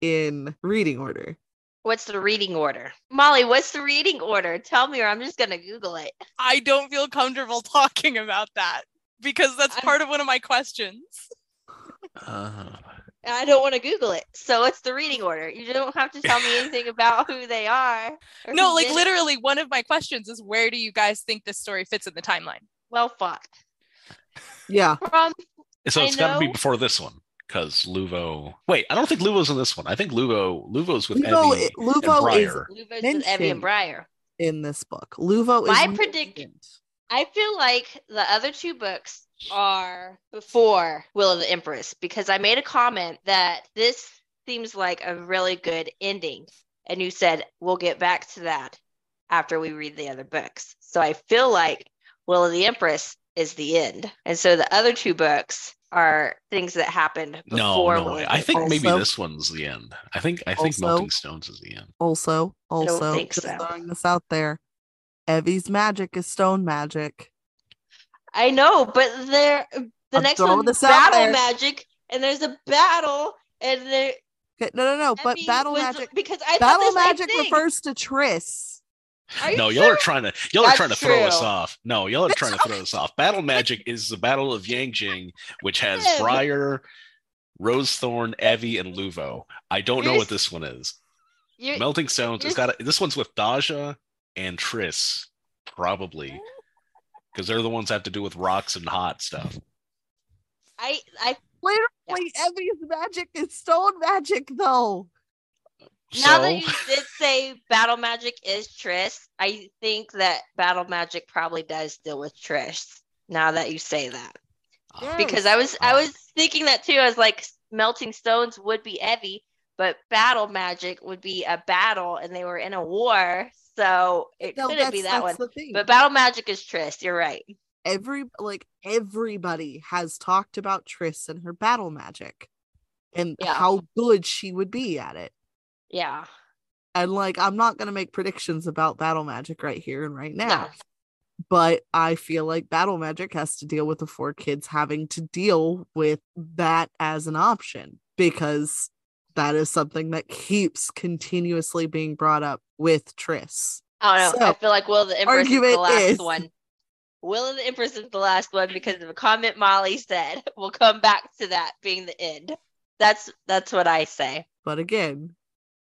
in reading order. What's the reading order? Molly, what's the reading order? Tell me, or I'm just gonna Google it. I don't feel comfortable talking about that because that's I'm- part of one of my questions. Uh, I don't want to Google it. So it's the reading order. You don't have to tell me anything about who they are. No, like literally, one of my questions is where do you guys think this story fits in the timeline? Well, fuck. Yeah. From so it's got to be before this one because Luvo. Wait, I don't think Luvo's in this one. I think Luvo Luvo's with Luvo, Evvy Luvo and is Luvo's with Evvy and Mentioned. Briar. in this book. Luvo is My mentioned. predict- I feel like the other two books are before Will of the Empress because I made a comment that this seems like a really good ending. And you said, we'll get back to that after we read the other books. So I feel like Will of the Empress is the end. And so the other two books are things that happened before No, no of way. I think maybe this one's the end. I think I think Also- Melting Stones is the end. Also, don't also think just so. throwing this out there. Evvy's magic is stone magic. I know, but there the I'm next one this out battle there. magic, and there's a battle, and there Okay, no, no, no. But Evvy battle was- magic. because I Battle the magic thing. refers to Tris. Are you No, y'all sure? are trying to y'all are trying to throw us off. No, y'all are trying to throw us off. Battle Magic is the Battle of Yanjing, which has Ev. Briar, Rosethorn, Evvy, and Luvo. I don't know You're what this one is. Melting Stones. It's you're got a, this one's with Daja and Tris, probably, oh. Because they're the ones that have to do with rocks and hot stuff. I I Literally, Evvy's magic is stone magic, though. now that you did say battle magic is Tris, I think that battle magic probably does deal with Tris. Now that you say that, uh, because I was I was thinking that too. I was like, melting stones would be Evvy, but battle magic would be a battle, and they were in a war, so it No, couldn't be that one. that's the thing. But battle magic is Tris. You're right. Every like everybody has talked about Tris and her battle magic, and Yeah. how good she would be at it. Yeah. And like, I'm not gonna make predictions about battle magic right here and right now. No. but I feel like battle magic has to deal with the four kids having to deal with that as an option because that is something that keeps continuously being brought up with Tris. Oh, I don't know. I feel like Will the Empress is the last is- one. Will of the Empress is the last one because of a comment Molly said. We'll come back to that being the end. That's that's what I say. But again,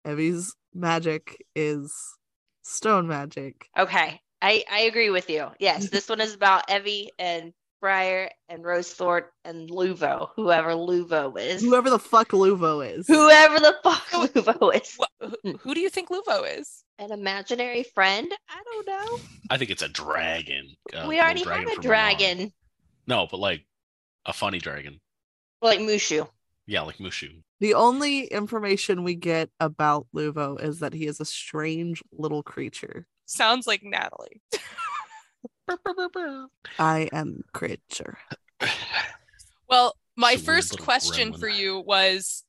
Evvy's magic is stone magic. Okay. I, I agree with you. Yes, this one is about Evvy and Briar and Rosethorn and Luvo, whoever Luvo is. Whoever the fuck Luvo is. Whoever the fuck Luvo is. Wh- who, who do you think Luvo is? An imaginary friend? I don't know. I think it's a dragon. uh, we little already have a dragon. No, but like a funny dragon. Like Mushu. Yeah, like Mushu. The only information we get about Luvo is that he is a strange little creature. Sounds like Natalie. I am creature. Well, my It's a weird first question for you was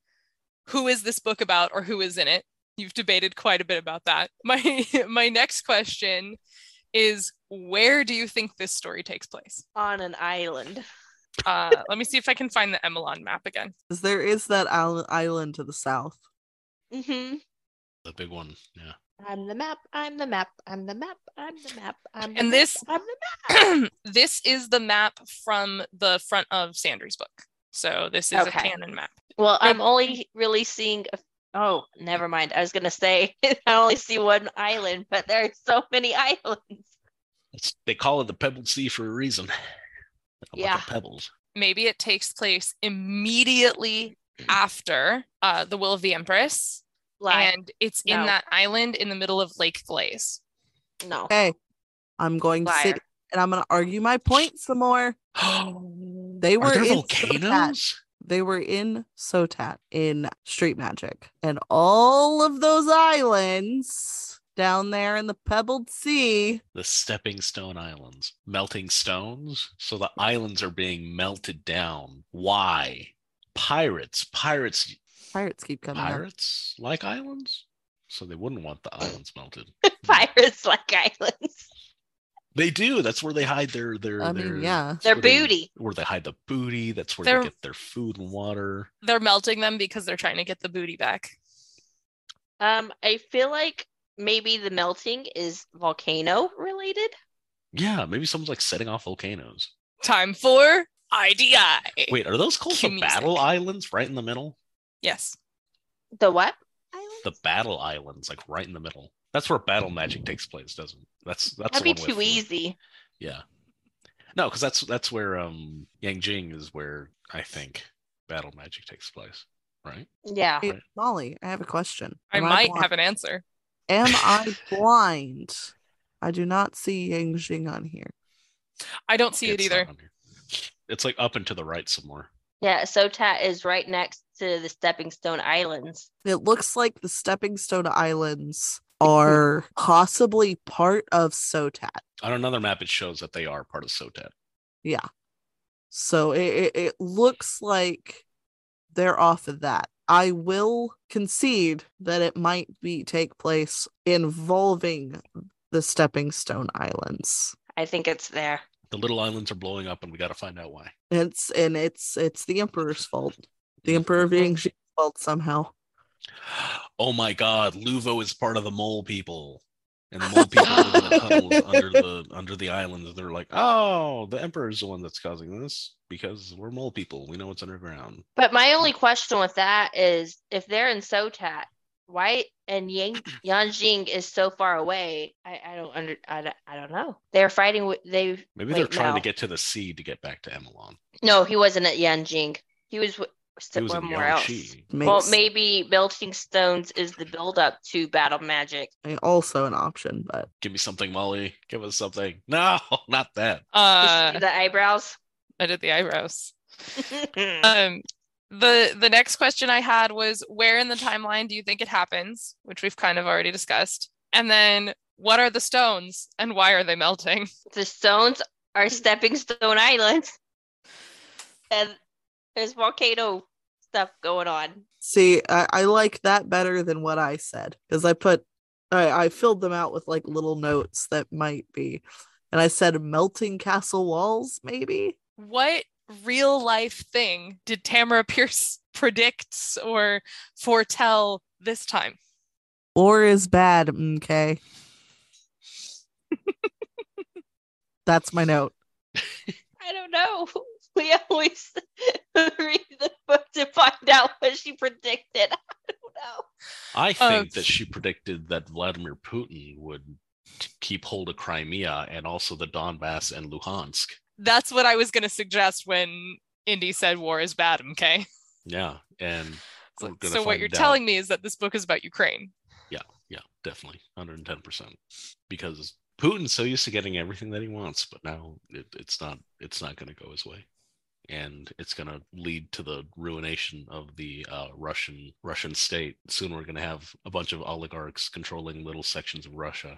who is this book about or who is in it? You've debated quite a bit about that. My my next question is where do you think this story takes place? On an island. Uh, let me see if I can find the Emelan map again. 'Cause there is that isl- island to the south. Mm-hmm. The big one. Yeah. I'm the map. I'm the map. I'm the map. I'm the map. I'm the And map, this- I'm the map. this is the map from the front of Sandry's book. So this is a canon map. Well, I'm only really seeing. A, oh, never mind. I was gonna say I only see one island, but there are so many islands. It's, they call it the Pebbled Sea for a reason. A bunch of Yeah. pebbles. Maybe it takes place immediately after uh, the Will of the Empress, Lie. and it's in that island in the middle of Lake Glaze. no. Okay. I'm going to sit and I'm going to argue my point some more. They were Are there in volcanoes? They were in Sotat in Street Magic. And all of those islands down there in the Pebbled Sea. The Stepping Stone Islands. Melting stones? So the islands are being melted down. Why? Pirates. Pirates. Pirates keep coming up. Pirates like islands? So they wouldn't want the islands melted. Pirates like islands. They do. That's where they hide their their I their mean, yeah. Their where they- booty. where they hide the booty. That's where They're- they get their food and water. They're melting them because they're trying to get the booty back. Um, I feel like maybe the melting is volcano related. Yeah, maybe someone's like setting off volcanoes. Time for IDI. Wait, are those called Cue the music. battle islands right in the middle? Yes. The what? Island? The battle islands, like right in the middle. That's where battle magic takes place, doesn't it? That's that's That'd be too with- easy. Yeah. No, because that's that's where um Yanjing is where I think battle magic takes place, right? Yeah. Hey, Right. Molly, I have a question. I Am might bli- have an answer. Am I blind? I do not see Yanjing on here. I don't see it It's not either. It's like up and to the right somewhere. Yeah. Sotat is right next to the Stepping Stone Islands. It looks like the Stepping Stone Islands are possibly part of Sotat. On another map, it shows that they are part of Sotat. Yeah. So it, it, it looks like they're off of that. I will concede that it might be take place involving the Stepping Stone Islands. I think it's there. The little islands are blowing up, and we got to find out why. It's and it's it's the Emperor's fault. The mm-hmm. Emperor being Xing's fault somehow. Oh my God, Luvo is part of the mole people, and the mole people live in the tunnels under the under the islands. They're like, oh, the Emperor's the one that's causing this because we're mole people. We know what's underground. But my only question with that is if they're in Sotat, why and Yang Yanjing is so far away? I, I don't under I, don't- I don't know. They're fighting with they Maybe they're trying no. to get to the sea to get back to Emelan. No, he wasn't at Yanjing. He was w- He was in somewhere else. Yangshi. Well, maybe melting stones is the build up to battle magic. also an option, but Give me something, Molly. Give us something. No, not that. Uh, the eyebrows. I did the eyebrows. Um, the the next question I had was where in the timeline do you think it happens, which we've kind of already discussed, and then what are the stones and why are they melting? the stones are stepping stone islands, and there's volcano stuff going on. see, I, I like that better than what I said because I put I, I filled them out with like little notes that might be, and I said melting castle walls, maybe. What real life thing did Tamora Pierce predict or foretell this time? War is bad, okay. That's my note. I don't know. We always read the book to find out what she predicted. I don't know. I think um, that she predicted that Vladimir Putin would keep hold of Crimea and also the Donbass and Luhansk. That's what I was going to suggest when Indy said war is bad, okay? Yeah, and So, so what you're out. telling me is that this book is about Ukraine. Yeah. Yeah, definitely 110% because Putin's so used to getting everything that he wants, but now it, it's not it's not going to go his way. And it's going to lead to the ruination of the uh, Russian Russian state. Soon we're going to have a bunch of oligarchs controlling little sections of Russia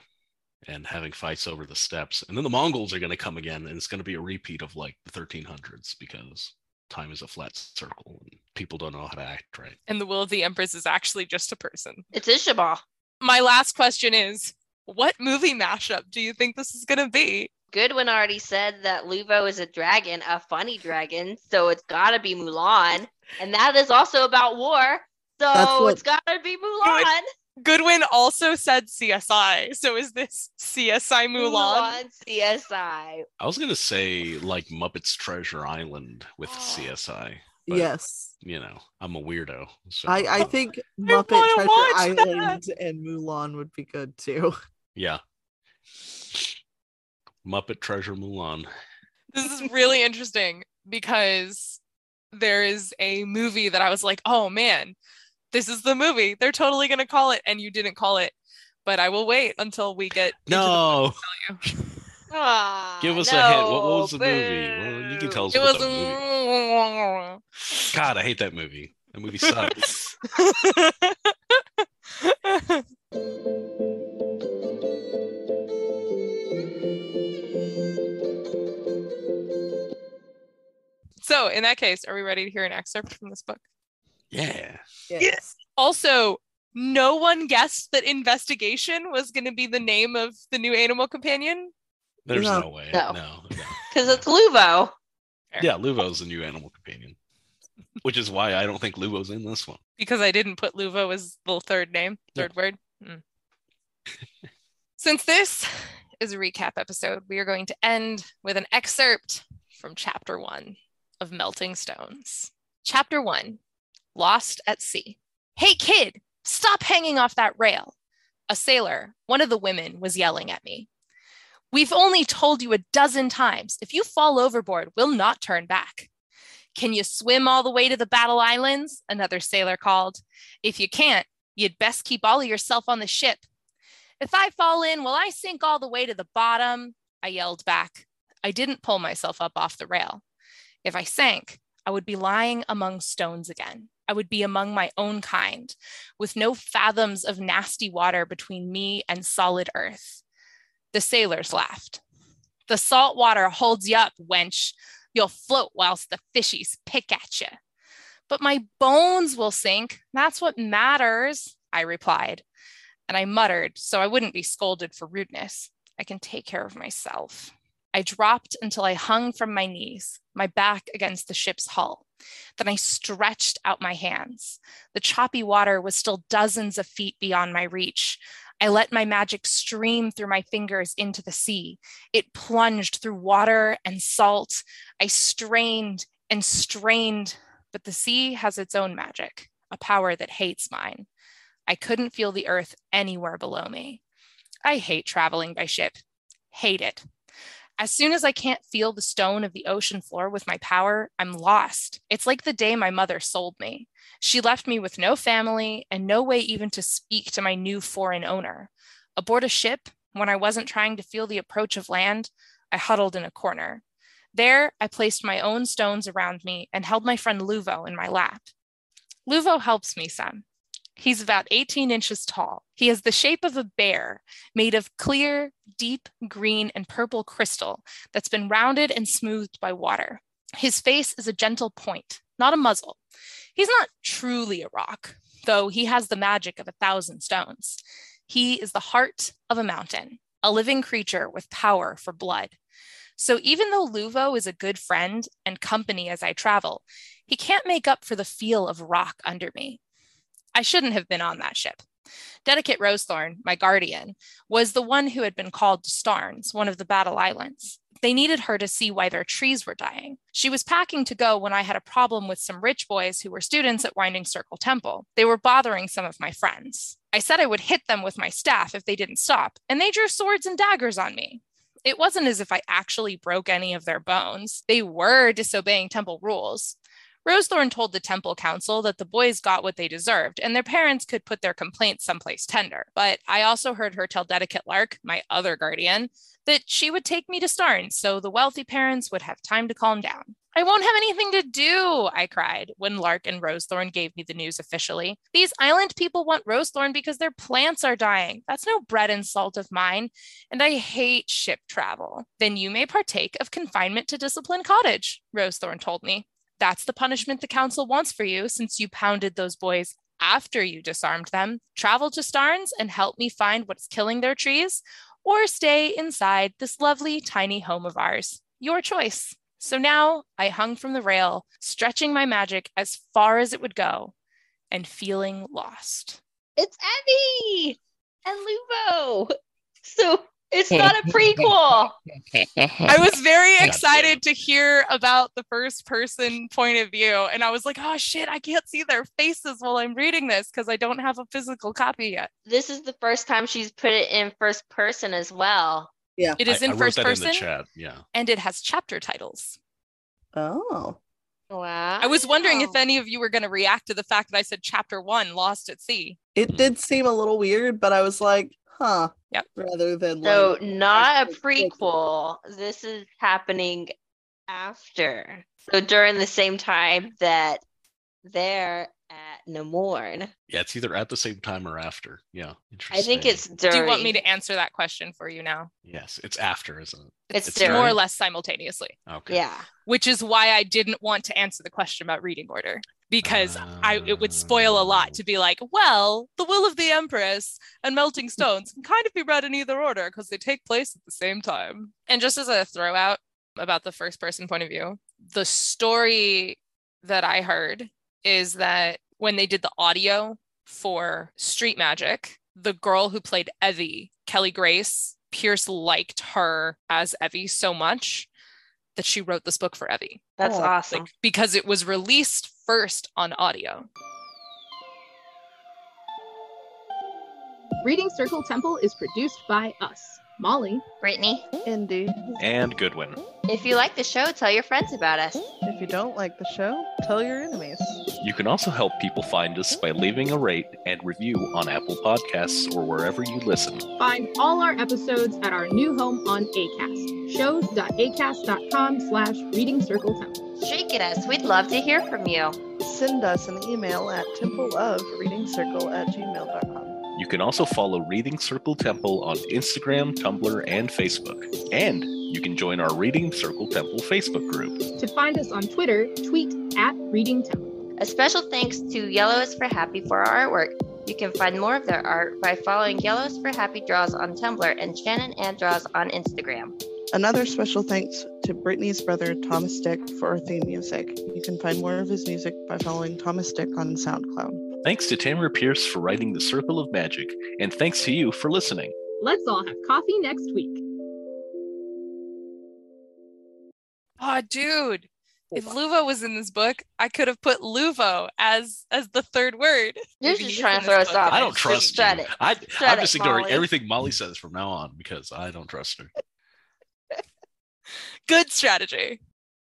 and having fights over the steppes. And then the Mongols are going to come again, and it's going to be a repeat of like the 1300s because time is a flat circle and people don't know how to act right. And the will of the Empress is actually just a person. It's Ishabal. My last question is what movie mashup do you think this is going to be? Goodwin already said that Luvo is a dragon, a funny dragon, so it's gotta be Mulan. And that is also about war. So what- it's gotta be Mulan. Goodwin also said CSI. So is this CSI Mulan? CSI. I was gonna say like Muppets Treasure Island with. CSI. but, yes. You know, I'm a weirdo. So I, I think Muppet wanna Treasure watch Island and Mulan would be good too. yeah. Muppet Treasure Mulan. This is really interesting because there is a movie that I was like, oh man, this is the movie. They're totally going to call it. And you didn't call it. But I will wait until we get. into the No, to tell you. Ah, give us a hint. What, what was the movie? Well, you can tell us It what was. the movie. God, I hate that movie. That movie sucks. so, in that case, are we ready to hear an excerpt from this book? Yeah. Yes. Also, no one guessed that investigation was going to be the name of the new animal companion. There's No. no, way. No. No. no. Because it's Luvo. Yeah, Luvo's the new animal companion. Which is why I don't think Luvo's in this one. because I didn't put Luvo as the third name, Yeah. third word. Mm. Since this is a recap episode, we are going to end with an excerpt from chapter one of Melting Stones. Chapter one Lost at Sea. Hey, kid, stop hanging off that rail. A sailor, one of the women, was yelling at me. We've only told you a dozen times if you fall overboard, we'll not turn back. Can you swim all the way to the Battle Islands? Another sailor called. If you can't, you'd best keep all of yourself on the ship. If I fall in, will I sink all the way to the bottom? I yelled back. I didn't pull myself up off the rail. If I sank, I would be lying among stones again. I would be among my own kind, with no fathoms of nasty water between me and solid earth. The sailors laughed. The salt water holds you up, wench. You'll float whilst the fishies pick at you. But my bones will sink. That's what matters, I replied. And I muttered so I wouldn't be scolded for rudeness. I can take care of myself. I dropped until I hung from my knees, my back against the ship's hull. Then I stretched out my hands. The choppy water was still dozens of feet beyond my reach. I let my magic stream through my fingers into the sea. It plunged through water and salt. I strained and strained, but the sea has its own magic, a power that hates mine. I couldn't feel the earth anywhere below me. I hate traveling by ship. Hate it. As soon as I can't feel the stone of the ocean floor with my power, I'm lost. It's like the day my mother sold me. She left me with no family and no way even to speak to my new foreign owner. Aboard a ship, when I wasn't trying to feel the approach of land, I huddled in a corner. There, I placed my own stones around me and held my friend Luvo in my lap. Luvo helps me some. He's about 18 inches tall. He has the shape of a bear made of clear, deep green and purple crystal that's been rounded and smoothed by water. His face is a gentle point, not a muzzle. He's not truly a rock, though he has the magic of a thousand stones. He is the heart of a mountain, a living creature with power for blood. So even though Luvo is a good friend and company as I travel, he can't make up for the feel of rock under me. I shouldn't have been on that ship. Dedicate Rosethorn, my guardian, was the one who had been called to Starns, one of the battle islands. They needed her to see why their trees were dying. She was packing to go when I had a problem with some rich boys who were students at Winding Circle Temple. They were bothering some of my friends. I said I would hit them with my staff if they didn't stop, and they drew swords and daggers on me. It wasn't as if I actually broke any of their bones. They were disobeying temple rules. Rosethorn told the temple council that the boys got what they deserved and their parents could put their complaints someplace tender. But I also heard her tell Dedicate Lark, my other guardian, that she would take me to Starn so the wealthy parents would have time to calm down. I won't have anything to do, I cried when Lark and Rosethorn gave me the news officially. These island people want Rosethorn because their plants are dying. That's no bread and salt of mine, and I hate ship travel. Then you may partake of confinement to Discipline Cottage, Rosethorn told me. That's the punishment the council wants for you since you pounded those boys after you disarmed them. Travel to Starns and help me find what's killing their trees, or stay inside this lovely tiny home of ours. Your choice. So now I hung from the rail, stretching my magic as far as it would go and feeling lost. It's Evvy and Luvo. So It's not a prequel. I was very excited to hear about the first person point of view. And I was like, oh shit, I can't see their faces while I'm reading this because I don't have a physical copy yet. This is the first time she's put it in first person as well. Yeah. It is I- in I wrote first that person in the chat. Yeah. and it has chapter titles. Oh. Wow. I was wondering if any of you were going to react to the fact that I said chapter one, Lost at Sea. It hmm. did seem a little weird, but I was like, huh. Yep. Rather than So like, not a first person. prequel. This is happening after. So during the same time that they're at Namorn. Yeah, it's either at the same time or after. Yeah. Interesting. I think it's during. Do you want me to answer that question for you now? Yes, it's after, isn't it? It's, It's. More or less simultaneously, Okay. Yeah. which is why I didn't want to answer the question about reading order because I it would spoil a lot ah. to be like, well, the will of the Empress and Melting Stones can kind of be read in either order because they take place at the same time. And just as a throw out about the first person point of view, the story that I heard is that when they did the audio for Street Magic, the girl who played Evvy, Kelly Grace, Pierce liked her as Evvy so much that she wrote this book for Evvy That's Oh, awesome. like because it was released first on audio. Reading Circle Temple is produced by us, Molly. Brittany, Indy. And Goodwin. if you like the show, tell your friends about us. If you don't like the show, tell your enemies. You can also help people find us by leaving a rate and review on Apple Podcasts or wherever you listen. Find all our episodes at our new home on ACAST, shows.acast.com slash reading circle temple. Shake it us. We'd love to hear from you. Send us an email at templeofreadingcircle at gmail.com. You can also follow Reading Circle Temple on Instagram, Tumblr, and Facebook. And you can join our Reading Circle Temple Facebook group. To find us on Twitter, tweet at reading temple. A special thanks to Yellow is for Happy for our artwork. You can find more of their art by following Yellow is for Happy Draws on Tumblr and Shannon Anne Draws on Instagram. Another special thanks to Brittany's brother Thomas Dick for our theme music. You can find more of his music by following Thomas Dick on SoundCloud. Thanks to Tamora Pierce for writing The Circle of Magic, and thanks to you for listening. Let's all have coffee next week. Oh, dude. If Luvo was in this book, I could have put Luvo as as the third word. You're just trying to this throw us off. I don't trust shut you. it. I, I'm it, just ignoring Molly. everything Molly says from now on because I don't trust her. Good strategy.